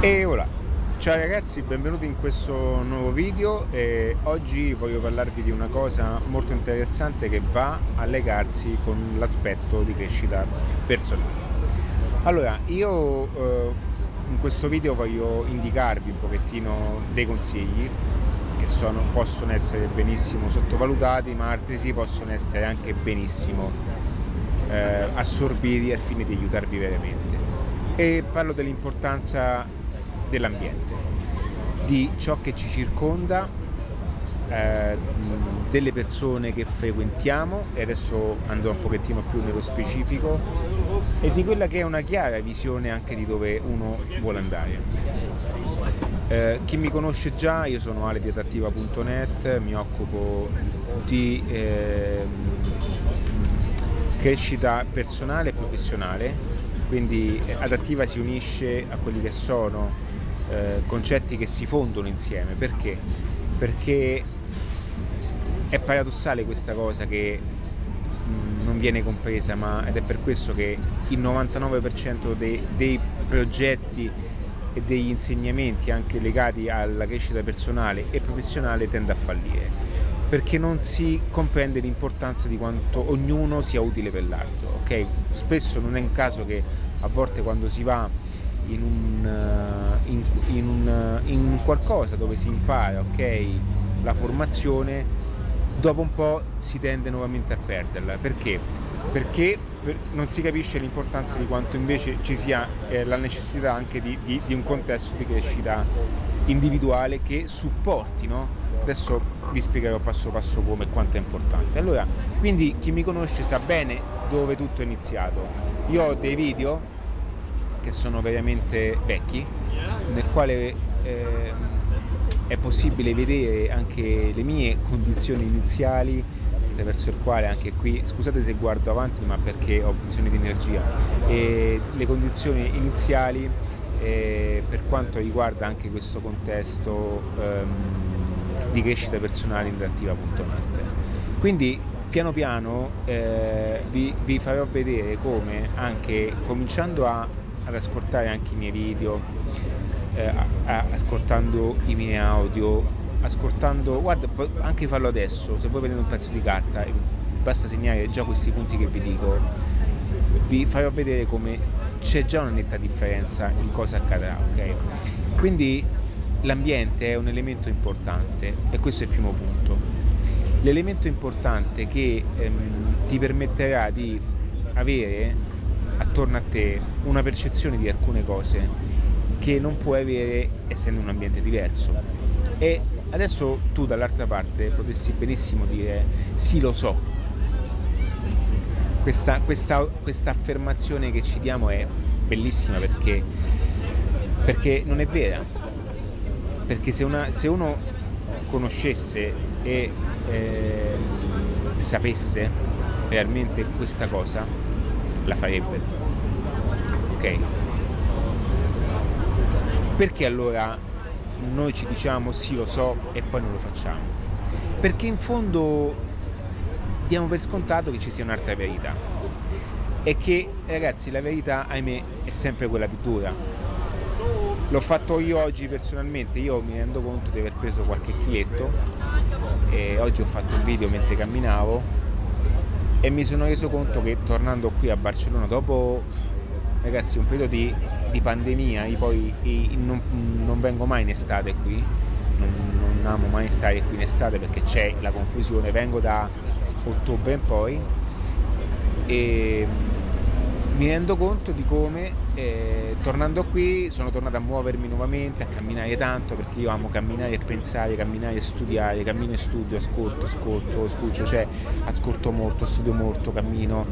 E voilà, ciao ragazzi, benvenuti in questo nuovo video e oggi voglio parlarvi di una cosa molto interessante che va a legarsi con l'aspetto di crescita personale. Allora, io eh, in questo video voglio indicarvi un pochettino dei consigli che sono, possono essere benissimo sottovalutati ma altri possono essere anche benissimo eh, assorbiti al fine di aiutarvi veramente. E parlo dell'importanza dell'ambiente, di ciò che ci circonda, eh, delle persone che frequentiamo e adesso andrò un pochettino più nello specifico e di quella che è una chiara visione anche di dove uno vuole andare. Eh, chi mi conosce già, io sono Ale mi occupo di eh, crescita personale e professionale, quindi adattiva si unisce a quelli che sono eh, concetti che si fondono insieme. Perché? Perché è paradossale questa cosa che mh, mm, non viene compresa, ma ed è per questo che il 99% dei, dei progetti e degli insegnamenti anche legati alla crescita personale e professionale tende a fallire perché non si comprende l'importanza di quanto ognuno sia utile per l'altro. Okay? Spesso non è un caso che a volte quando si va in un, eh, in, in, un, in un qualcosa dove si impara ok la formazione dopo un po' si tende nuovamente a perderla perché? perché non si capisce l'importanza di quanto invece ci sia eh, la necessità anche di, di, di, un contesto di crescita individuale che supporti no? adesso vi spiegherò passo passo come e quanto è importante allora quindi chi mi conosce sa bene dove tutto è iniziato io ho dei video che sono veramente vecchi, nel quale eh, è possibile vedere anche le mie condizioni iniziali attraverso il quale anche qui, scusate se guardo avanti ma perché ho bisogno di energia, e le condizioni iniziali eh, per quanto riguarda anche questo contesto ehm, di crescita personale in reattiva.net. Quindi piano piano eh, vi, vi farò vedere come anche cominciando a ad ascoltare anche i miei video, eh, a, a, ascoltando i miei audio, ascoltando, guarda, anche farlo adesso, se voi vedete un pezzo di carta, basta segnare già questi punti che vi dico, vi farò vedere come c'è già una netta differenza in cosa accadrà, ok? Quindi l'ambiente è un elemento importante e questo è il primo punto. L'elemento importante che ehm, ti permetterà di avere attorno a te una percezione di alcune cose che non puoi avere essendo un ambiente diverso. E adesso tu dall'altra parte potresti benissimo dire sì lo so. Questa, questa, questa affermazione che ci diamo è bellissima perché, perché non è vera. Perché se, una, se uno conoscesse e eh, sapesse realmente questa cosa, la farebbe. Ok? Perché allora noi ci diciamo sì lo so e poi non lo facciamo? Perché in fondo diamo per scontato che ci sia un'altra verità. E che ragazzi la verità, ahimè, è sempre quella più dura. L'ho fatto io oggi personalmente, io mi rendo conto di aver preso qualche chiletto e oggi ho fatto un video mentre camminavo e mi sono reso conto che tornando qui a Barcellona dopo ragazzi un periodo di, di pandemia io poi non, non, vengo mai in estate qui non, non, amo mai stare qui in estate perché c'è la confusione vengo da ottobre in poi e mi rendo conto di come eh, tornando qui sono tornato a muovermi nuovamente, a camminare tanto perché io amo camminare e pensare, camminare e studiare, cammino e studio, ascolto, ascolto, scuccio, cioè ascolto molto, studio molto, cammino,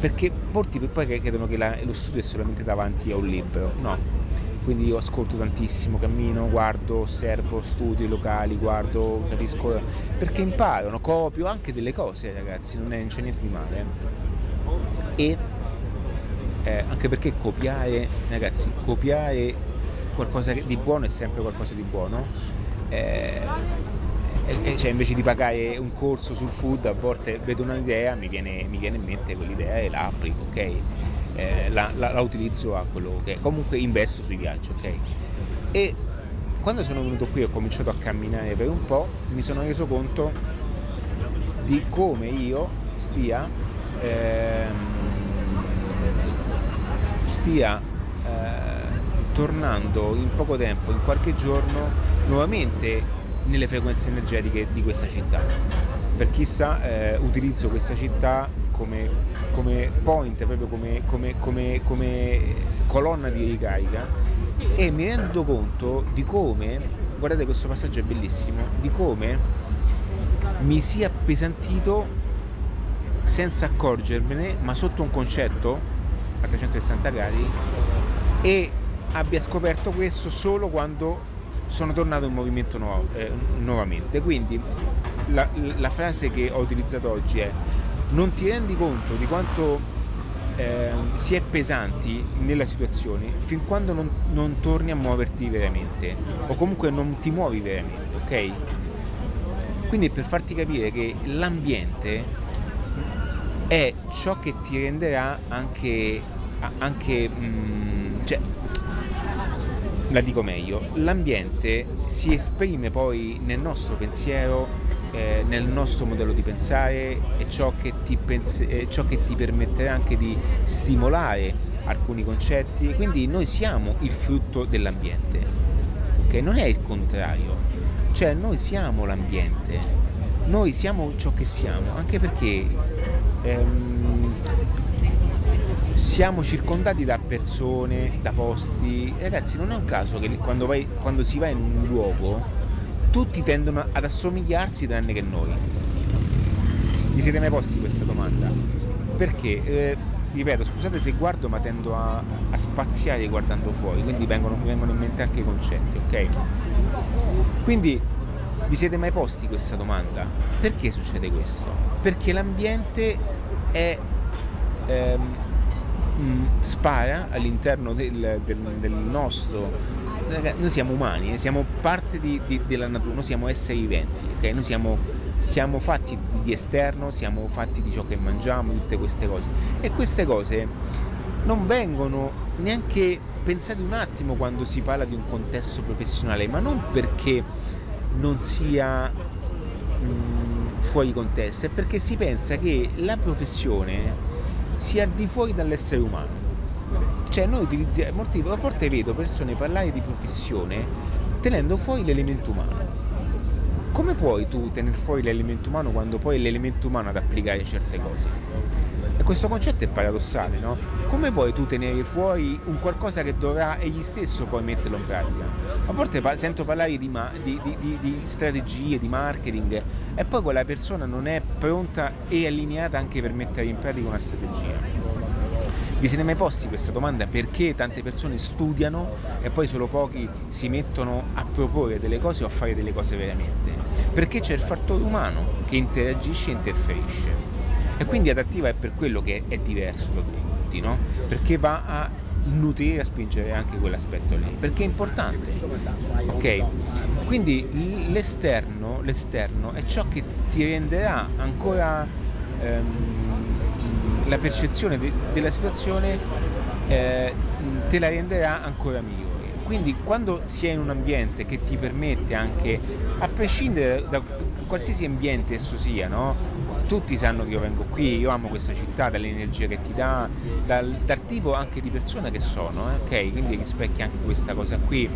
perché molti poi credono che la, lo studio è solamente davanti a un libro, no, quindi io ascolto tantissimo, cammino, guardo, osservo, studio i locali, guardo, capisco, perché imparo, copio anche delle cose ragazzi, non, è, non c'è niente di male. E eh, anche perché copiare, ragazzi, copiare qualcosa di buono è sempre qualcosa di buono. Eh, cioè invece di pagare un corso sul food a volte vedo un'idea mi viene, mi viene in mente quell'idea e la applico ok eh, la, la, la, utilizzo a quello che comunque investo sui viaggi, ok? E quando sono venuto qui e ho cominciato a camminare per un po', mi sono reso conto di come io stia, ehm, stia eh, tornando in poco tempo, in qualche giorno, nuovamente nelle frequenze energetiche di questa città. Per chissà, eh, utilizzo questa città come, come point, proprio come, come, come colonna di ricarica e mi rendo conto di come, guardate questo passaggio è bellissimo, di come mi sia appesantito senza accorgermene, ma sotto un concetto a 360 gradi e abbia scoperto questo solo quando sono tornato in movimento nuovo, eh, nuovamente. Quindi la, la, frase che ho utilizzato oggi è non ti rendi conto di quanto eh, si è pesanti nella situazione fin quando non, non, torni a muoverti veramente o comunque non ti muovi veramente, ok? Quindi per farti capire che l'ambiente è ciò che ti renderà anche, anche mh, mm, cioè, la dico meglio, l'ambiente si esprime poi nel nostro pensiero, eh, nel nostro modello di pensare e ciò che, pens- eh, ciò che ti permetterà anche di stimolare alcuni concetti, quindi noi siamo il frutto dell'ambiente, ok? Non è il contrario, cioè noi siamo l'ambiente, noi siamo ciò che siamo, anche perché ehm, siamo circondati da persone, da posti. Ragazzi, non è un caso che quando, vai, quando si va in un luogo tutti tendono ad assomigliarsi tranne che noi. Vi siete mai posti questa domanda? Perché, eh, ripeto, scusate se guardo ma tendo a, a spaziare guardando fuori, quindi vengono, vengono in mente anche i concetti, ok? Quindi vi siete mai posti questa domanda? Perché succede questo? Perché l'ambiente è ehm, mh, spara all'interno del, del, del nostro noi siamo umani, eh, siamo parte di, di, della natura, noi siamo esseri viventi, okay? noi siamo, siamo, fatti di esterno, siamo fatti di ciò che mangiamo, tutte queste cose. E queste cose non vengono neanche pensate un attimo quando si parla di un contesto professionale, ma non perché non sia mh, fuori contesto, è perché si pensa che la professione sia al di fuori dall'essere umano. Cioè noi utilizziamo, a volte vedo persone parlare di professione tenendo fuori l'elemento umano. Come puoi tu tenere fuori l'elemento umano quando poi è l'elemento umano ad applicare certe cose? E questo concetto è paradossale, no? Come puoi tu tenere fuori un qualcosa che dovrà egli stesso poi metterlo in pratica? A volte pa- sento parlare di, ma- di, di, di, strategie, di marketing e poi quella persona non è pronta e allineata anche per mettere in pratica una strategia. Vi siete mai posti questa domanda? Perché tante persone studiano e poi solo pochi si mettono a proporre delle cose o a fare delle cose veramente? Perché c'è il fattore umano che interagisce e interferisce. E quindi adattiva è per quello che è diverso da tutti, no? Perché va a nutrire, a spingere anche quell'aspetto lì, perché è importante. Ok? Quindi l'esterno, l'esterno è ciò che ti renderà ancora ehm, la percezione de- della situazione eh, te la renderà ancora migliore. Quindi quando si è in un ambiente che ti permette anche, a prescindere da qualsiasi ambiente esso sia, no? tutti sanno che io vengo qui, io amo questa città, dall'energia che ti dà, dal, dal tipo anche di persona che sono, eh? ok? Quindi rispecchia anche questa cosa qui.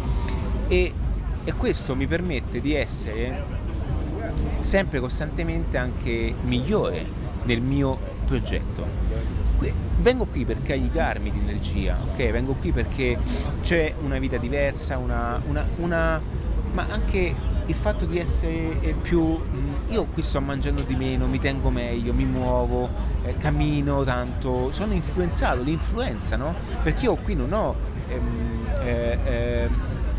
E, e questo mi permette di essere sempre costantemente anche migliore nel mio progetto. Vengo qui per caricarmi di energia, ok? Vengo qui perché c'è una vita diversa, una, una, una ma anche il fatto di essere eh, più mm, io qui sto mangiando di meno, mi tengo meglio, mi muovo, eh, cammino tanto, sono influenzato, l'influenza, no? Perché io qui non ho ehm, eh, eh,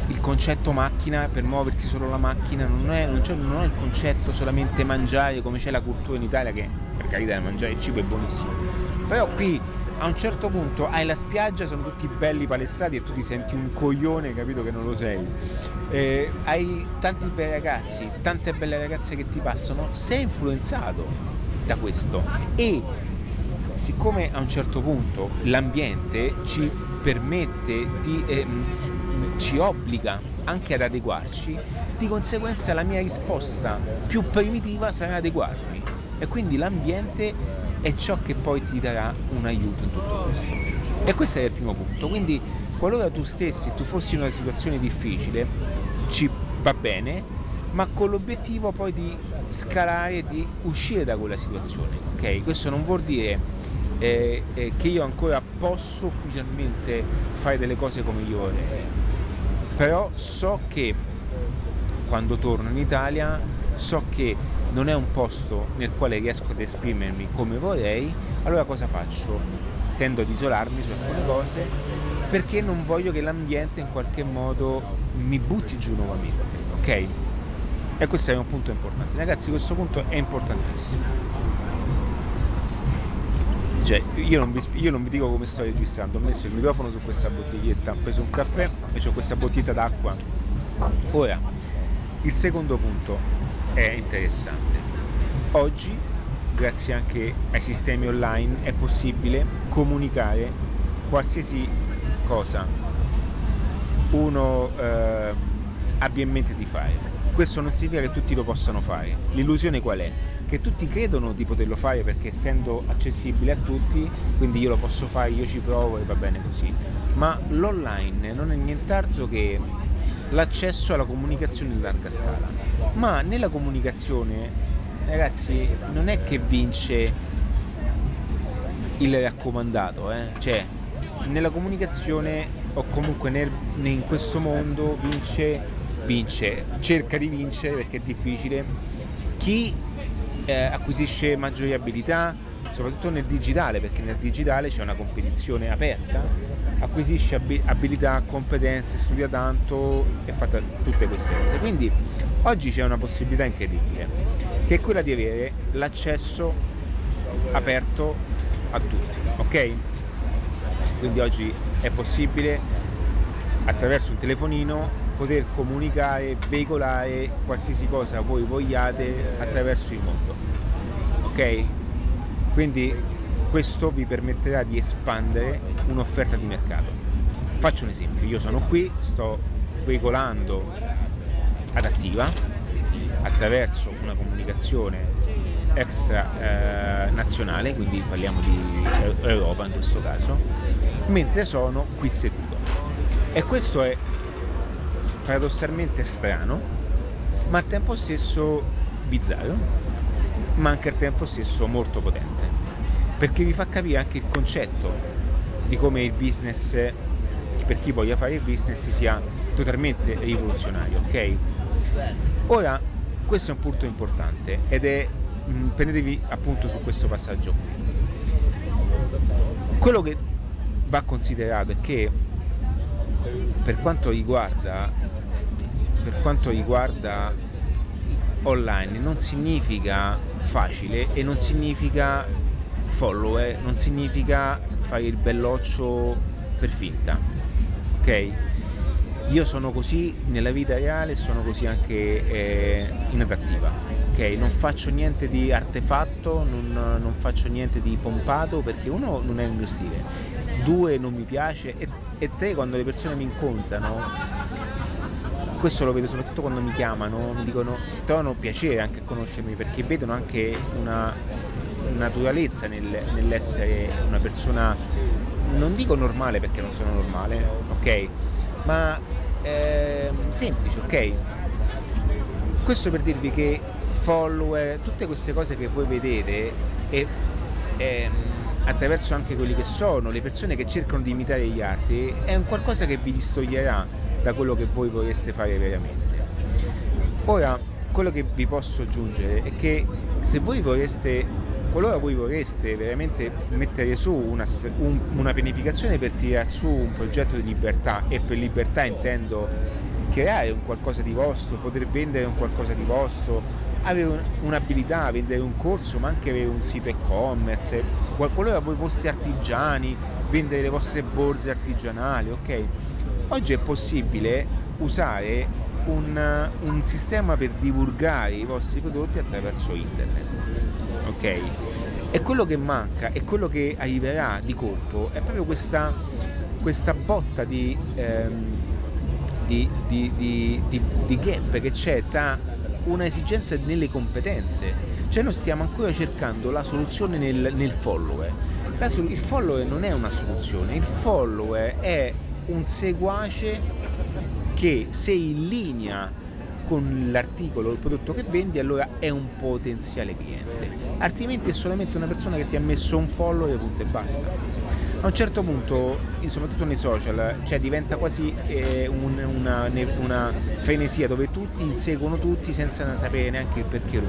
il concetto macchina per muoversi solo la macchina, non, è, non, non, ho il concetto solamente mangiare come c'è la cultura in Italia che carità mangiare il cibo è buonissimo. Però qui a un certo punto hai la spiaggia, sono tutti belli palestrati e tu ti senti un coglione, capito che non lo sei. Eh, hai tanti bei ragazzi, tante belle ragazze che ti passano, sei influenzato da questo e siccome a un certo punto l'ambiente ci permette di ehm, ci obbliga anche ad adeguarci, di conseguenza la mia risposta più primitiva sarà adeguarmi e quindi l'ambiente è ciò che poi ti darà un aiuto in tutto questo. E questo è il primo punto, quindi qualora tu stessi, tu fossi in una situazione difficile, ci va bene, ma con l'obiettivo poi di scalare, di uscire da quella situazione. Ok? Questo non vuol dire eh, eh, che io ancora posso ufficialmente fare delle cose come io vorrei, però so che quando torno in Italia so che non è un posto nel quale riesco ad esprimermi come vorrei, allora cosa faccio? Tendo ad isolarmi su alcune cose perché non voglio che l'ambiente in qualche modo mi butti giù nuovamente, ok? E questo è un punto importante. Ragazzi, questo punto è importantissimo. Cioè, io non, vi, io non vi dico come sto registrando, ho messo il microfono su questa bottiglietta, ho preso un caffè e ho questa bottiglietta d'acqua. Ora, il secondo punto è interessante. Oggi, grazie anche ai sistemi online, è possibile comunicare qualsiasi cosa uno eh, abbia in mente di fare questo non significa che tutti lo possano fare. L'illusione qual è? Che tutti credono di poterlo fare perché essendo accessibile a tutti, quindi io lo posso fare, io ci provo e va bene così. Ma l'online non è nient'altro che l'accesso alla comunicazione in larga scala. Ma nella comunicazione, ragazzi, non è che vince il raccomandato, eh? cioè nella comunicazione o comunque nel, in questo mondo vince vince, cerca di vincere perché è difficile, chi eh, acquisisce maggiori abilità, soprattutto nel digitale, perché nel digitale c'è una competizione aperta, acquisisce ab- abilità, competenze, studia tanto e fa tutte queste cose. Quindi oggi c'è una possibilità incredibile, che è quella di avere l'accesso aperto a tutti, ok? Quindi oggi è possibile attraverso un telefonino poter comunicare, veicolare qualsiasi cosa voi vogliate attraverso il mondo. Ok? Quindi questo vi permetterà di espandere un'offerta di mercato. Faccio un esempio, io sono qui, sto veicolando adattiva attraverso una comunicazione extra eh, nazionale, quindi parliamo di Europa in questo caso, mentre sono qui seduto. E questo è paradossalmente strano, ma al tempo stesso bizzarro, ma anche al tempo stesso molto potente, perché vi fa capire anche il concetto di come il business, per chi voglia fare il business, sia totalmente rivoluzionario, ok? Ora, questo è un punto importante ed è, mh, mm, prendetevi appunto su questo passaggio Quello che va considerato è che per quanto riguarda per quanto riguarda online non significa facile e non significa follower, non significa fare il belloccio per finta. Ok? Io sono così nella vita reale e sono così anche eh, in attrattiva. Ok? Non faccio niente di artefatto, non, non, faccio niente di pompato perché uno non è il mio stile, due non mi piace e, e tre quando le persone mi incontrano questo lo vedo soprattutto quando mi chiamano, mi dicono, trovano piacere anche a conoscermi perché vedono anche una naturalezza nel, nell'essere una persona, non dico normale perché non sono normale, ok? Ma eh, semplice, ok? Questo per dirvi che follower, tutte queste cose che voi vedete e, e attraverso anche quelli che sono, le persone che cercano di imitare gli altri, è un qualcosa che vi distoglierà da quello che voi vorreste fare veramente. Ora, quello che vi posso aggiungere è che se voi vorreste, qualora voi vorreste veramente mettere su una, un, una pianificazione per tirare su un progetto di libertà, e per libertà intendo creare un qualcosa di vostro, poter vendere un qualcosa di vostro, avere un'abilità, vendere un corso, ma anche avere un sito e-commerce, qualora voi foste artigiani, vendere le vostre borse artigianali, ok? Oggi è possibile usare un, un, sistema per divulgare i vostri prodotti attraverso internet. Ok? E quello che manca e quello che arriverà di colpo è proprio questa, questa botta di, ehm, di, di, di, gap che c'è tra una esigenza nelle competenze. Cioè noi stiamo ancora cercando la soluzione nel, nel follower. Il follower non è una soluzione, il follower è un seguace che se in linea con l'articolo il prodotto che vendi allora è un potenziale cliente. Altrimenti è solamente una persona che ti ha messo un follow e punto e basta. A un certo punto, soprattutto nei social, cioè diventa quasi eh, un, una, una, frenesia dove tutti inseguono tutti senza sapere neanche il perché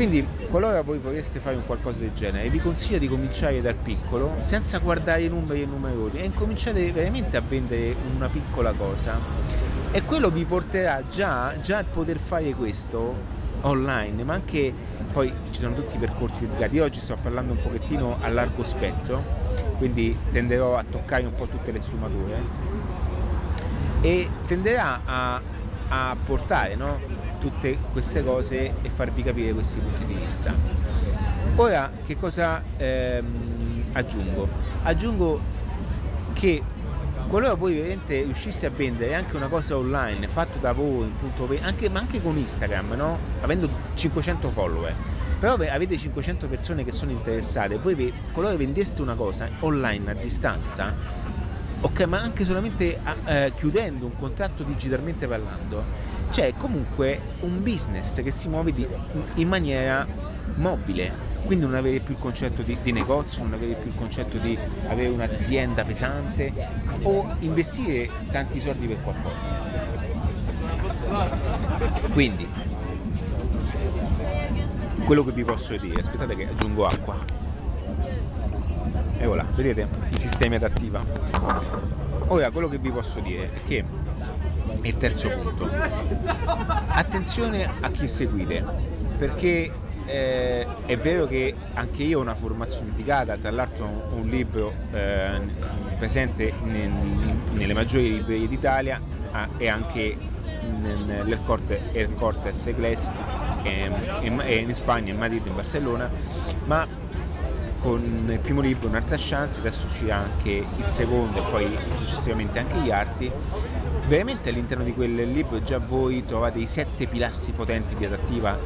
Quindi, qualora voi vorreste fare un qualcosa del genere, vi consiglio di cominciare dal piccolo, senza guardare i numeri e i numeroni, e incominciate veramente a vendere una piccola cosa. E quello vi porterà già, già a poter fare questo online, ma anche poi ci sono tutti i percorsi dedicati. Io oggi sto parlando un pochettino a largo spettro quindi tenderò a toccare un po' tutte le sfumature e tenderà a, a portare no? Tutte queste cose e farvi capire questi punti di vista. Ora che cosa ehm, aggiungo? Aggiungo che qualora voi veramente riuscisse a vendere anche una cosa online fatto da voi, anche, ma anche con Instagram, no? avendo 500 follower, però avete 500 persone che sono interessate, voi qualora vendeste una cosa online a distanza, ok, ma anche solamente eh, chiudendo un contratto digitalmente parlando, c'è comunque un business che si muove di, in maniera mobile, quindi non avere più il concetto di, di, negozio, non avere più il concetto di avere un'azienda pesante o investire tanti soldi per qualcosa. Quindi quello che vi posso dire, aspettate che aggiungo acqua. E voilà, vedete i sistemi adattiva. Ora quello che vi posso dire è che il terzo punto. Attenzione a chi seguite, perché eh, è vero che anche io ho una formazione dedicata, tra l'altro un libro eh, presente nel, nelle maggiori librerie d'Italia e anche nell'El Classic in, in Spagna, in Madrid, in Barcellona, ma con il primo libro Un'altra chance, adesso uscirà anche il secondo e poi successivamente anche gli altri. Veramente all'interno di quel libro già voi trovate i sette pilastri potenti di adattiva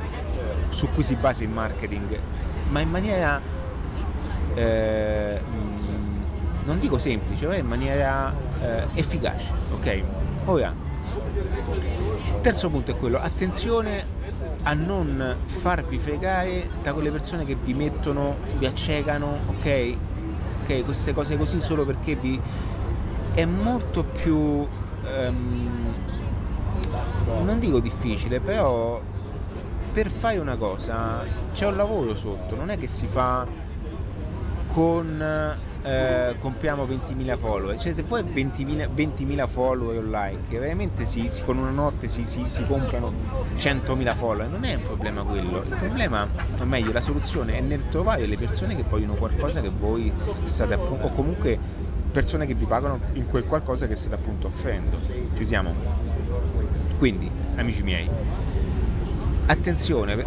su cui si basa il marketing, ma in maniera eh, non dico semplice, ma in maniera eh, efficace. Ok? Ora, terzo punto è quello, attenzione a non farvi fregare da quelle persone che vi mettono, vi accecano, ok? Ok, queste cose così solo perché vi è molto più um, non dico difficile, però per fare una cosa c'è un lavoro sotto, non è che si fa con eh, compriamo 20.000 follower, cioè se poi 20.000, 20.000 follower online, che veramente si, si, con una notte si, si, comprano 100.000 follower, non è un problema quello, il problema, o meglio la soluzione è nel trovare le persone che vogliono qualcosa che voi state appunto, o comunque persone che vi pagano in quel qualcosa che state appunto offrendo, ci siamo? Quindi, amici miei, Attenzione,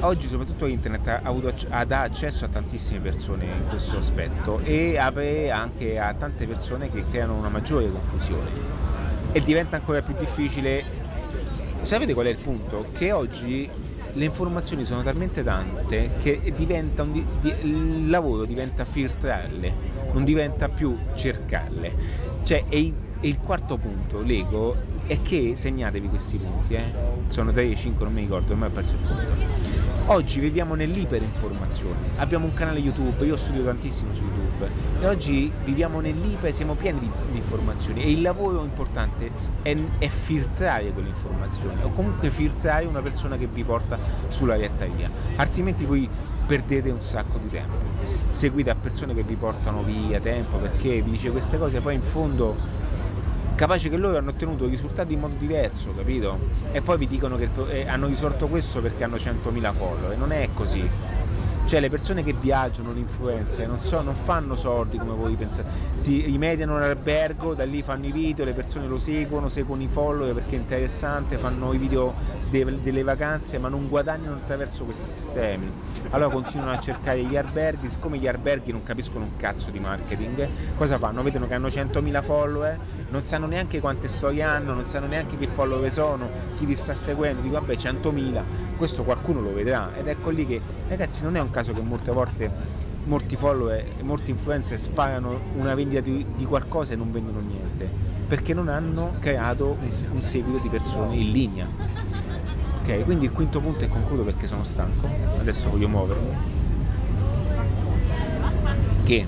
oggi soprattutto internet ha, avuto, ha dà accesso a tantissime persone in questo aspetto e apre anche a tante persone che creano una maggiore confusione e diventa ancora più difficile. Sapete qual è il punto? Che oggi le informazioni sono talmente tante che un, di, il lavoro diventa filtrarle, non diventa più cercarle. Cioè, e il quarto punto, l'ego, è che segnatevi questi punti, eh? sono 3 o 5, non mi ricordo, ormai ho perso il punto. Oggi viviamo nell'iperinformazione, abbiamo un canale YouTube, io studio tantissimo su YouTube e oggi viviamo nell'iper, siamo pieni di, di informazioni e il lavoro importante è, è, filtrare quelle informazioni o comunque filtrare una persona che vi porta sulla retta via, altrimenti voi perdete un sacco di tempo. Seguite a persone che vi portano via tempo perché vi dice queste cose, poi in fondo capace che loro hanno ottenuto risultati in modo diverso, capito? E poi vi dicono che eh, hanno risolto questo perché hanno 100.000 follower, non è così. Cioè le persone che viaggiano, gli influencer, non, so, non fanno soldi come voi pensate, si rimediano all'albergo, da lì fanno i video, le persone lo seguono, seguono i follower perché è interessante, fanno i video de- delle vacanze ma non guadagnano attraverso questi sistemi. Allora continuano a cercare gli alberghi, siccome gli alberghi non capiscono un cazzo di marketing, cosa fanno? Vedono che hanno 100.000 follower, non sanno neanche quante storie hanno, non sanno neanche che follower sono, chi li sta seguendo, dico vabbè 100.000, questo qualcuno lo vedrà. Ed ecco lì che ragazzi non è un caso che molte volte molti follower e molti influencer sparano una vendita di, di, qualcosa e non vendono niente perché non hanno creato un, un seguito di persone in linea. Ok quindi il quinto punto e concludo perché sono stanco. Adesso voglio muovermi. Che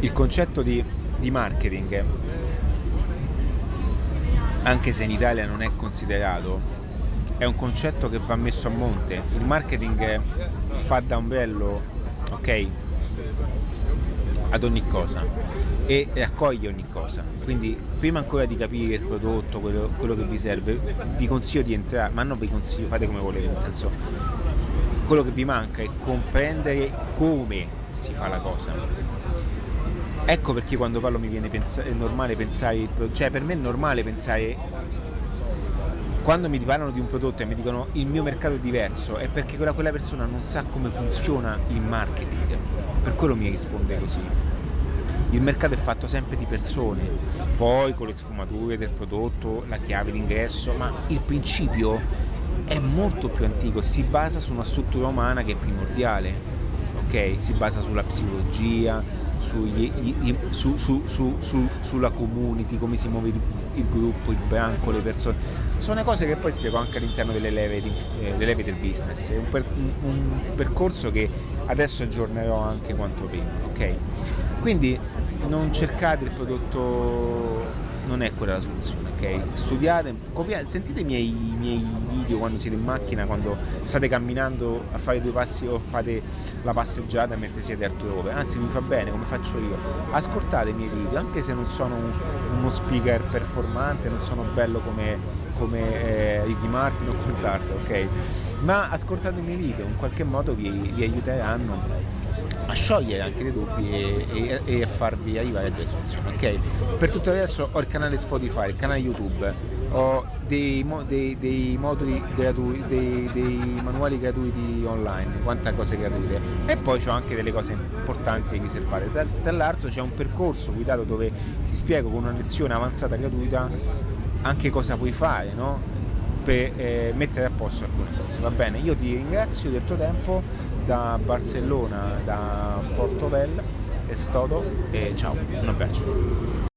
il concetto di, di marketing anche se in Italia non è considerato è un concetto che va messo a monte. Il marketing fa da ombrello, ok, ad ogni cosa e raccoglie ogni cosa. Quindi prima ancora di capire il prodotto, quello, quello che vi serve, vi consiglio di entrare, ma non vi consiglio, fate come volete, nel senso quello che vi manca è comprendere come si fa la cosa. Ecco perché quando parlo mi viene è normale pensare, cioè per me è normale pensare quando mi parlano di un prodotto e mi dicono il mio mercato è diverso è perché quella, quella persona non sa come funziona il marketing, per quello mi risponde così. Il mercato è fatto sempre di persone, poi con le sfumature del prodotto, la chiave d'ingresso, ma il principio è molto più antico e si basa su una struttura umana che è primordiale, ok? Si basa sulla psicologia, sugli, gli, su, su, su, sulla community, come si muove il, il, gruppo, il branco, le persone. Sono cose che poi spiego anche all'interno delle leve, di, eh, leve del business. È un, per, un, percorso che adesso aggiornerò anche quanto prima, ok? Quindi non cercate il prodotto non è quella la soluzione, ok? Studiate, copiate, sentite i miei, i miei, video quando siete in macchina, quando state camminando a fare due passi o fate la passeggiata mentre siete altrove, anzi mi fa bene come faccio io. Ascoltate i miei video, anche se non sono un, uno speaker performante, non sono bello come, come eh, Ricky Martin o quant'altro, ok? Ma ascoltate i miei video, in qualche modo vi, vi aiuteranno a sciogliere anche dei dubbi e, e, e, a farvi arrivare a delle soluzioni. Ok? Per tutto adesso ho il canale Spotify, il canale YouTube, ho dei, dei, dei moduli gratuiti, dei, dei, manuali gratuiti online, quante cose gratuite e poi ho anche delle cose importanti da riservare. Tra, tra l'altro c'è un percorso guidato dove ti spiego con una lezione avanzata gratuita anche cosa puoi fare, no? per eh, mettere a posto alcune cose. Va bene, io ti ringrazio del tuo tempo da Barcellona, da Portovel, è stato e ciao, un abbraccio.